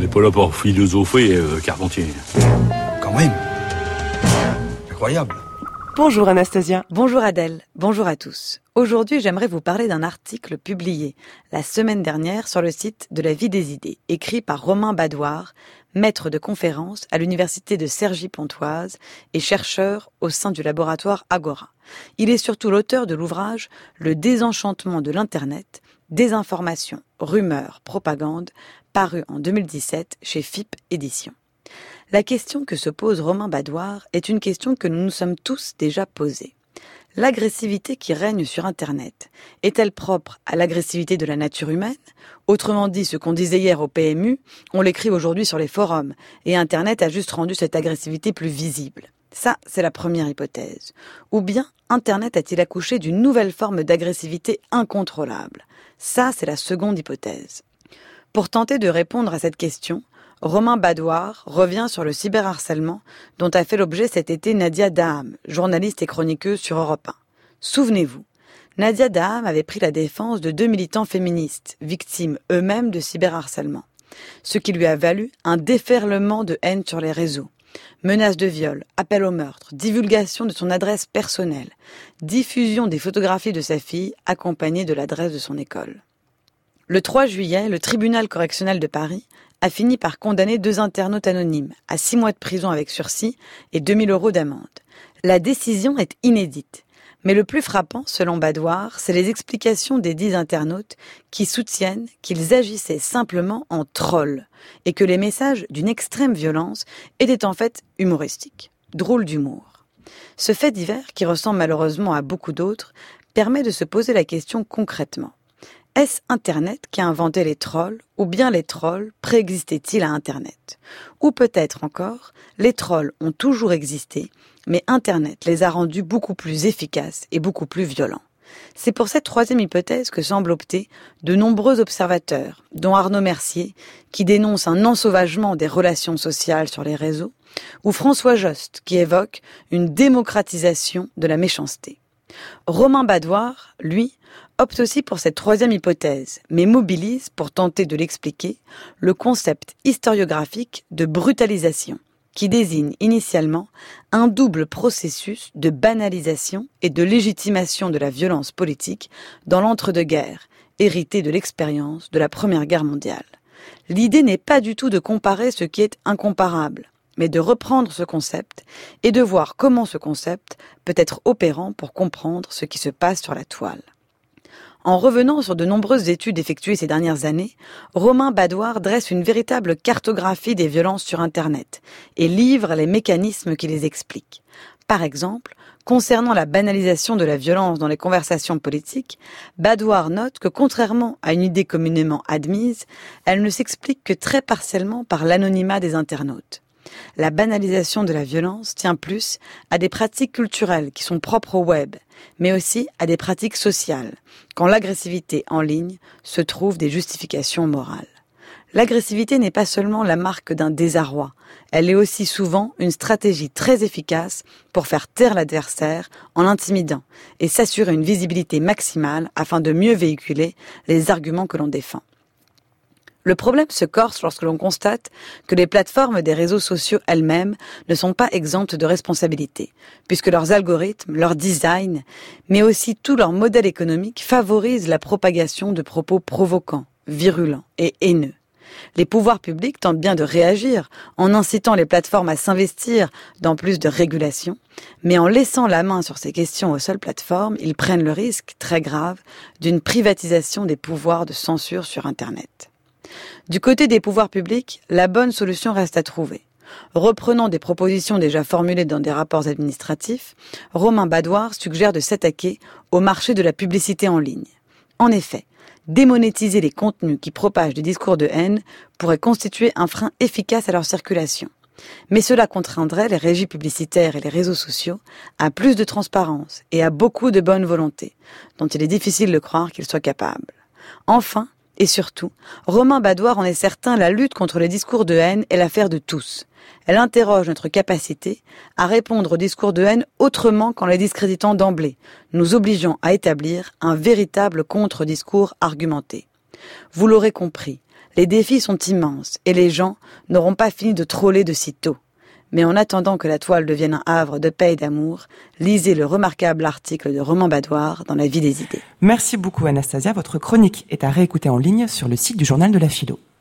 n'est pas là pour philosopher, euh, Carpentier. Quand même. Incroyable. Bonjour Anastasia. Bonjour Adèle. Bonjour à tous. Aujourd'hui, j'aimerais vous parler d'un article publié la semaine dernière sur le site de la vie des idées, écrit par Romain Badoir, maître de conférence à l'université de Cergy-Pontoise et chercheur au sein du laboratoire Agora. Il est surtout l'auteur de l'ouvrage Le désenchantement de l'Internet, désinformation, rumeurs, propagande, paru en 2017 chez FIP Éditions. La question que se pose Romain Badoir est une question que nous nous sommes tous déjà posée. L'agressivité qui règne sur Internet est-elle propre à l'agressivité de la nature humaine? Autrement dit, ce qu'on disait hier au PMU, on l'écrit aujourd'hui sur les forums, et Internet a juste rendu cette agressivité plus visible. Ça, c'est la première hypothèse. Ou bien, Internet a-t-il accouché d'une nouvelle forme d'agressivité incontrôlable? Ça, c'est la seconde hypothèse. Pour tenter de répondre à cette question, Romain Badoir revient sur le cyberharcèlement dont a fait l'objet cet été Nadia Daham, journaliste et chroniqueuse sur Europe 1. Souvenez-vous, Nadia Daham avait pris la défense de deux militants féministes, victimes eux-mêmes de cyberharcèlement, ce qui lui a valu un déferlement de haine sur les réseaux. Menaces de viol, appel au meurtre, divulgation de son adresse personnelle, diffusion des photographies de sa fille accompagnées de l'adresse de son école. Le 3 juillet, le tribunal correctionnel de Paris a fini par condamner deux internautes anonymes à six mois de prison avec sursis et 2000 euros d'amende. La décision est inédite. Mais le plus frappant, selon Badoir, c'est les explications des dix internautes qui soutiennent qu'ils agissaient simplement en trolls et que les messages d'une extrême violence étaient en fait humoristiques, drôles d'humour. Ce fait divers, qui ressemble malheureusement à beaucoup d'autres, permet de se poser la question concrètement. Est-ce Internet qui a inventé les trolls ou bien les trolls préexistaient-ils à Internet? Ou peut-être encore, les trolls ont toujours existé, mais Internet les a rendus beaucoup plus efficaces et beaucoup plus violents. C'est pour cette troisième hypothèse que semblent opter de nombreux observateurs, dont Arnaud Mercier, qui dénonce un ensauvagement des relations sociales sur les réseaux, ou François Jost, qui évoque une démocratisation de la méchanceté. Romain Badoir, lui, opte aussi pour cette troisième hypothèse, mais mobilise, pour tenter de l'expliquer, le concept historiographique de brutalisation, qui désigne initialement un double processus de banalisation et de légitimation de la violence politique dans l'entre-deux-guerres, hérité de l'expérience de la Première Guerre mondiale. L'idée n'est pas du tout de comparer ce qui est incomparable, mais de reprendre ce concept et de voir comment ce concept peut être opérant pour comprendre ce qui se passe sur la toile. En revenant sur de nombreuses études effectuées ces dernières années, Romain Badoir dresse une véritable cartographie des violences sur Internet et livre les mécanismes qui les expliquent. Par exemple, concernant la banalisation de la violence dans les conversations politiques, Badoir note que contrairement à une idée communément admise, elle ne s'explique que très partiellement par l'anonymat des internautes. La banalisation de la violence tient plus à des pratiques culturelles qui sont propres au web, mais aussi à des pratiques sociales, quand l'agressivité en ligne se trouve des justifications morales. L'agressivité n'est pas seulement la marque d'un désarroi, elle est aussi souvent une stratégie très efficace pour faire taire l'adversaire en l'intimidant et s'assurer une visibilité maximale afin de mieux véhiculer les arguments que l'on défend. Le problème se corse lorsque l'on constate que les plateformes des réseaux sociaux elles-mêmes ne sont pas exemptes de responsabilité, puisque leurs algorithmes, leur design, mais aussi tout leur modèle économique favorisent la propagation de propos provoquants, virulents et haineux. Les pouvoirs publics tentent bien de réagir en incitant les plateformes à s'investir dans plus de régulation, mais en laissant la main sur ces questions aux seules plateformes, ils prennent le risque très grave d'une privatisation des pouvoirs de censure sur Internet. Du côté des pouvoirs publics, la bonne solution reste à trouver. Reprenant des propositions déjà formulées dans des rapports administratifs, Romain Badoir suggère de s'attaquer au marché de la publicité en ligne. En effet, démonétiser les contenus qui propagent des discours de haine pourrait constituer un frein efficace à leur circulation. Mais cela contraindrait les régies publicitaires et les réseaux sociaux à plus de transparence et à beaucoup de bonne volonté, dont il est difficile de croire qu'ils soient capables. Enfin, et surtout, Romain Badoir en est certain, la lutte contre les discours de haine est l'affaire de tous. Elle interroge notre capacité à répondre aux discours de haine autrement qu'en les discréditant d'emblée, nous obligeant à établir un véritable contre-discours argumenté. Vous l'aurez compris, Les défis sont immenses et les gens n'auront pas fini de troller de sitôt. Mais en attendant que la toile devienne un havre de paix et d'amour, lisez le remarquable article de Romain Badoir dans La vie des idées. Merci beaucoup Anastasia. Votre chronique est à réécouter en ligne sur le site du journal de la philo.